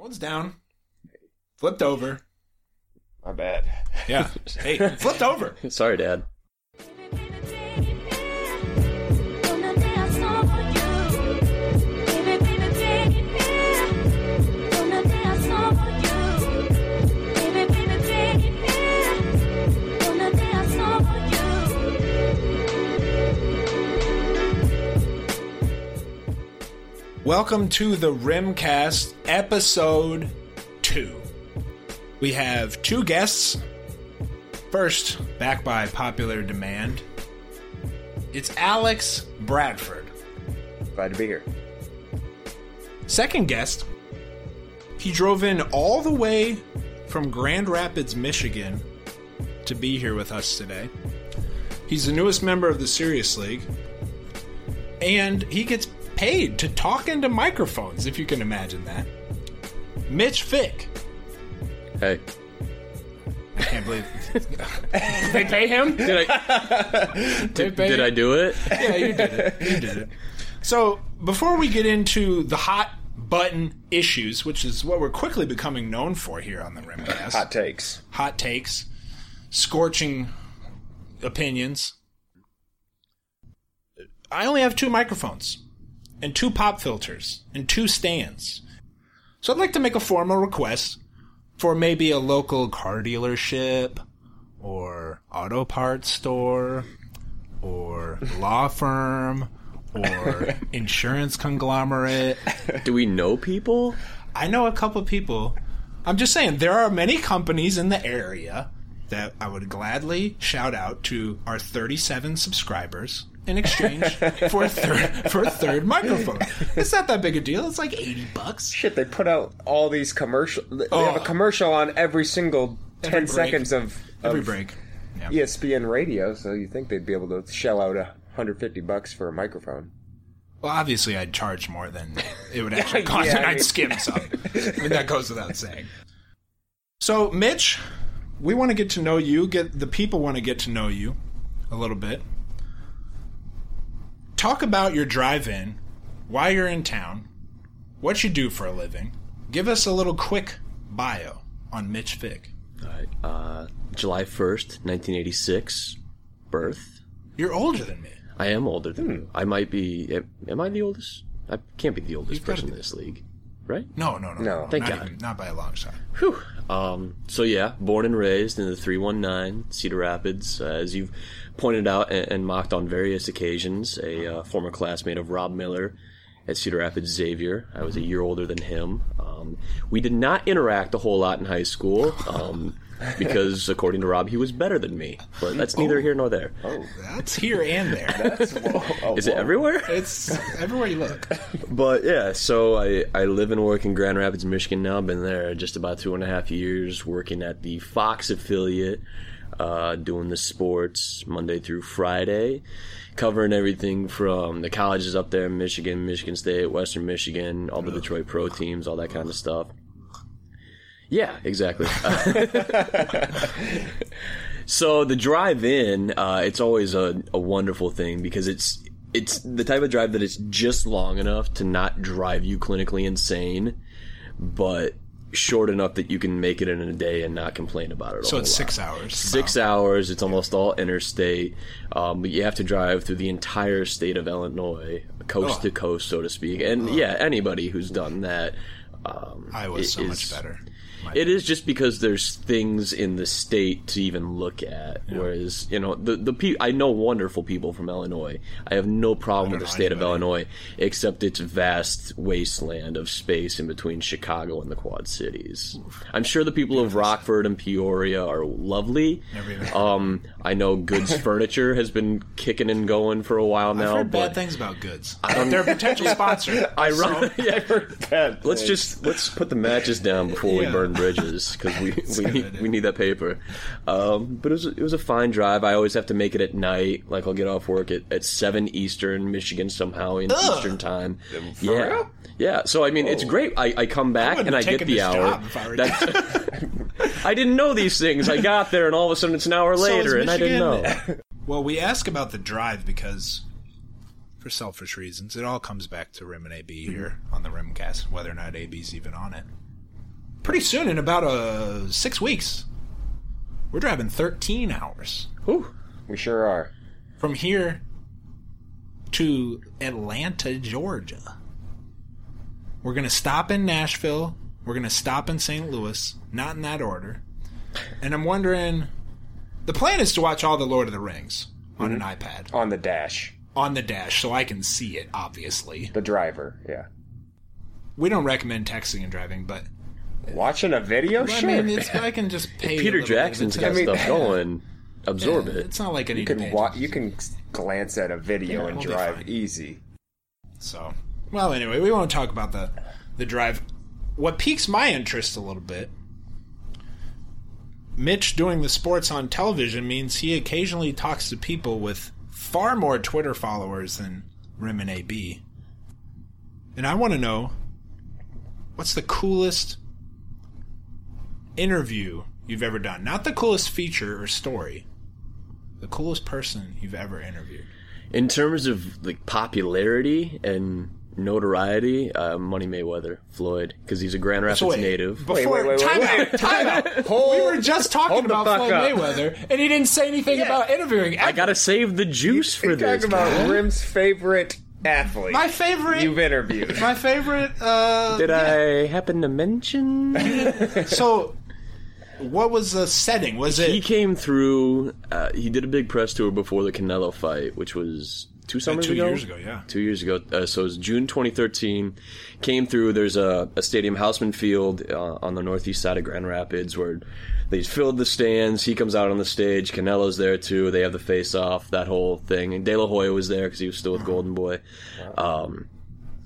Phone's down. Flipped over. My bad. Yeah. Hey, flipped over. Sorry, Dad. Welcome to the Rimcast, episode two. We have two guests. First, back by popular demand, it's Alex Bradford. Glad to be here. Second guest, he drove in all the way from Grand Rapids, Michigan to be here with us today. He's the newest member of the Serious League, and he gets paid to talk into microphones, if you can imagine that. Mitch Fick. Hey, I can't believe they pay him. did I They pay did him? I do it? Yeah, you did it. You did it. So before we get into the hot button issues, which is what we're quickly becoming known for here on the Rimcast, Hot takes. hot takes, scorching opinions. I only have two microphones, and two pop filters, and two stands. So I'd like to make a formal request for maybe a local car dealership, or auto parts store, or law firm, or insurance conglomerate. Do we know people? I know a couple people. I'm just saying there are many companies in the area that I would gladly shout out to our 37 subscribers in exchange for a third for a third microphone. It's not that big a deal. It's like 80 bucks. Shit, they put out all these commercial. They have Oh. a commercial on every single ten break. seconds of, Every break. Yeah. ESPN radio. So you think they'd be able to shell out a hundred fifty bucks for a microphone? Well, obviously I'd charge more than it would actually cost Yeah, and I'd mean- skim some. I mean that goes without saying. So, Mitch, we want to get to know you, get the people want to get to know you a little bit. Talk about your drive-in, why you're in town, what you do for a living. Give us a little quick bio on Mitch Fick. All right. Uh, July first, nineteen eighty six, birth. You're older than me. I am older than you. I might be. Am, am I the oldest? I can't be the oldest You've person be. in this league, right? No, no, no, No. Thank not God. even- not by a long shot. Whew. Um, so yeah, born and raised in the 319 Cedar Rapids, uh, as you've pointed out and, and mocked on various occasions. A uh, former classmate of Rob Miller at Cedar Rapids Xavier. I was a year older than him. Um, we did not interact a whole lot in high school. Um, because according to Rob, he was better than me. But that's neither here nor there. Oh, That's here and there that's whoa there. Is it everywhere? It's everywhere you look. But yeah, so I, I live and work in Grand Rapids, Michigan now. I've been there just about two and a half years, working at the Fox affiliate, uh, doing the sports Monday through Friday, covering everything from the colleges up there in Michigan, Michigan State, Western Michigan, all the Detroit pro teams, all that kind of stuff. Yeah, exactly. so the drive in, uh, it's always a, a wonderful thing because it's it's the type of drive that it's just long enough to not drive you clinically insane, but short enough that you can make it in a day and not complain about it. So it's lot. six hours. Six hours. It's almost all interstate, um, but you have to drive through the entire state of Illinois, coast Oh. to coast, so to speak. And yeah, anybody who's done that. Um, Iowa's it so much better. It is just because there's things in the state to even look at. Whereas, you know, the the pe- I know wonderful people from Illinois. I have no problem with the know state of. Illinois, except its vast wasteland of space in between Chicago and the Quad Cities. I'm sure the people of Rockford and Peoria are lovely. Never even- Um, I know Goods Furniture has been kicking and going for a while I've now, heard but bad things about goods. They're a potential sponsor. I so- run. yeah, let's just let's put the matches down before we burn bridges because we we need, we need that paper. Um, but it was it was a fine drive. I always have to make it at night. Like I'll get off work at, at seven Eastern, Michigan somehow in Ugh. Eastern time. Yeah, real? yeah. So I mean, it's great. I, I come back wouldn't and I get the hour. I I didn't know these things. I got there and all of a sudden it's an hour So later and I didn't know. Well, we ask about the drive because, for selfish reasons, it all comes back to Rim and AB here on the Rimcast, whether or not AB's even on it. Pretty soon, in about uh, six weeks, we're driving 13 hours Whew. We sure are. from here to Atlanta, Georgia. We're going to stop in Nashville. We're going to stop in St. Louis. Not in that order. And I'm wondering the plan is to watch all the Lord of the Rings on an iPad On the dash. on the dash so I can see it, obviously. The driver, yeah. We don't recommend texting and driving, but Watching a video? I sure. mean, it's, I can just pay a Peter little bit of Jackson's got I stuff going. Absorb Yeah, it. It's not like I need you can wa- you can glance at a video and we'll drive easy. So, well, anyway, we won't talk about the the drive. What piques my interest a little bit. Mitch doing the sports on television means he occasionally talks to people with far more Twitter followers than Rim and AB. And I want to know what's the coolest interview you've ever done? Not the coolest feature or story. The coolest person you've ever interviewed. In terms of like popularity and notoriety, uh, Money Mayweather, Floyd, because he's a Grand Rapids So wait, native. Before, Wait, wait, wait, time wait, out, time out. Hold- we were just talking about Floyd up. Mayweather, and he didn't say anything about interviewing. I gotta save the juice for You're this. talking about man. Rim's favorite athlete. my favorite. You've interviewed. my favorite. Uh, Did I happen to mention? so, what was the setting? Was it? he came through. Uh, he did a big press tour before the Canelo fight, which was two summers two ago. years ago? Yeah. two years ago. Uh, so it was June 2013. Came through. There's a, a stadium, Houseman Field, uh, on the northeast side of Grand Rapids, where they filled the stands. He comes out on the stage. Canelo's there too. They have the face off, that whole thing. And De La Hoya was there because he was still with Golden Boy. Um,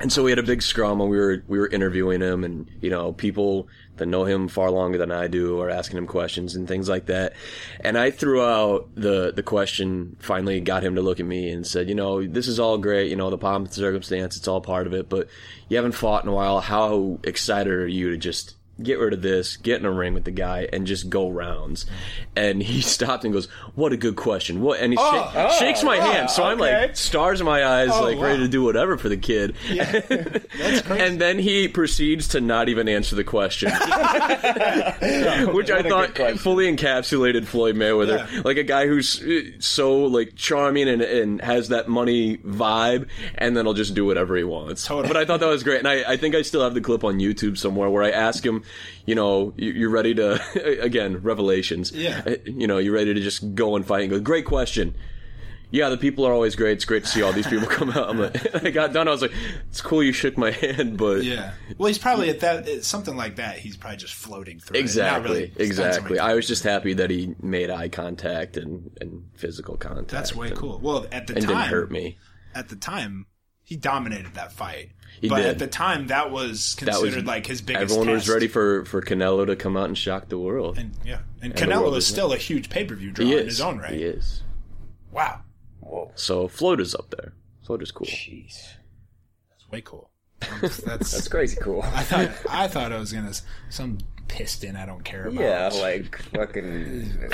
and so we had a big scrum and we were we were interviewing him and you know people that know him far longer than I do are asking him questions and things like that. And I threw out the the question finally got him to look at me and said, you know, this is all great, you know, the pomp and circumstance, it's all part of it, but you haven't fought in a while. How excited are you to just get rid of this, get in a ring with the guy, and just go rounds. And he stopped and goes, "What a good question! What?" And he Oh, shake- shakes my oh, hand, so I'm like stars in my eyes, Oh, like wow. ready to do whatever for the kid. That's crazy. And then he proceeds to not even answer the question, which I What a thought fully encapsulated Floyd Mayweather, Yeah. like a guy who's uh, so like charming and, and has that money vibe, and then he'll just do whatever he wants. Totally. But I thought that was great, and I, I think I still have the clip on YouTube somewhere where I ask him, you know, you- you're ready to again revelations, Yeah. Uh, you know, you're ready to just go and fight. And go, great question yeah, the people are always great. It's great to see all these people come out. I'm like, I got done. I was like, it's cool you shook my hand, but yeah. Well, he's probably at that something like that. He's probably just floating through. exactly, really exactly. I was just happy that he made eye contact and, and physical contact. That's way and, cool. Well, at the And time, didn't hurt me. at the time, he dominated that fight. He but did. at the time, that was That was considered like his biggest. Everyone was ready for for Canelo to come out and shock the world. And yeah, and the Canelo world is is- still a huge pay per view draw in his own right. He is. Wow, Whoa. So Floyd is up there. Floyd is cool. Jeez. that's way cool. That's, That's crazy cool. I thought I thought I was gonna some piston I don't care about. Yeah, like fucking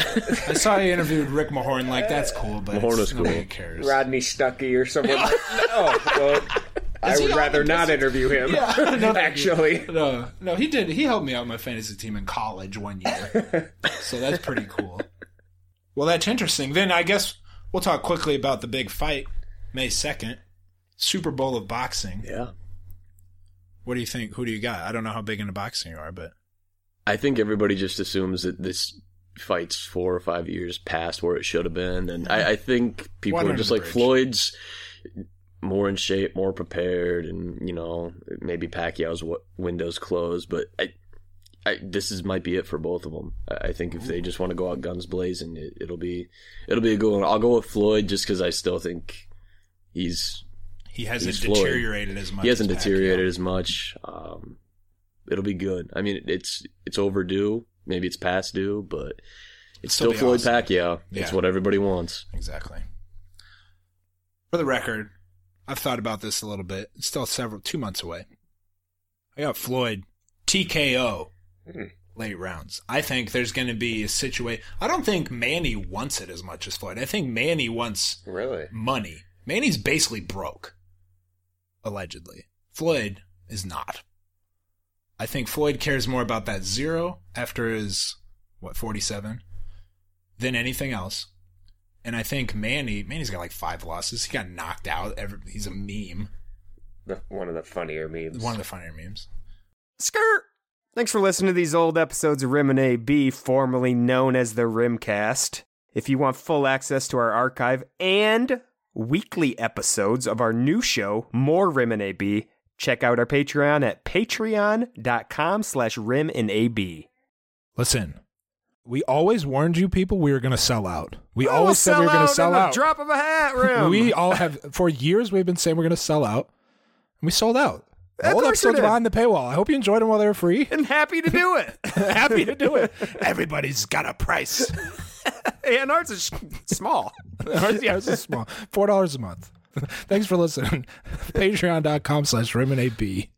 I saw you interviewed Rick Mahorn. Like that's cool, but Mahorn is cool. nobody cares. Rodney Stuckey or someone. no, well, I would rather not Pistons? interview him. Yeah, no, actually. No, no, he did. He helped me out my fantasy team in college one year, so that's pretty cool. Well, that's interesting. Then I guess we'll talk quickly about the big fight, May second, Super Bowl of boxing. Yeah. What do you think? Who do you got? I don't know how big into boxing you are, but I think everybody just assumes that this fight's four or five years past where it should have been, and I, I think people are just like bridge. Floyd's more in shape, more prepared, and you know maybe Pacquiao's w- windows closed, but I. I, this is might be it for both of them. I think if they just want to go out guns blazing, it, it'll be it'll be a good one. I'll go with Floyd just because I still think he's he hasn't He's Floyd. deteriorated as much. he hasn't as deteriorated as much. Um, it'll be good. I mean, it's it's overdue. Maybe it's past due, but it's Still still, Floyd awesome. Pacquiao. It's what everybody wants. Exactly. For the record, I've thought about this a little bit. It's still several two months away. I got Floyd TKO Hmm. late rounds. I think there's going to be a situation. I don't think Manny wants it as much as Floyd. I think Manny wants Really? money. Manny's basically broke, allegedly. Floyd is not. I think Floyd cares more about that zero after his what forty seven than anything else. And I think Manny, Manny's got like five losses. He got knocked out. Every, he's a meme. The, one of the funnier memes. One of the funnier memes. Skirt! Thanks for listening to these old episodes of Rim and AB, formerly known as the Rimcast. If you want full access to our archive and weekly episodes of our new show, More Rim and AB, check out our Patreon at patreon.com slash rim and AB. Listen, we always warned you people we were going to sell out. We Oh, always said we were going to sell out. drop of a hat, Rim. We all have for years. We've been saying we're going to sell out, and we sold out. Of Old episodes behind the paywall. I hope you enjoyed them while they were free. and happy to do it. Happy to do it. Everybody's got a price. and ours is small. Ours- yeah, it's a small four dollars a month. Thanks for listening. Patreon.com slash Rim and AB.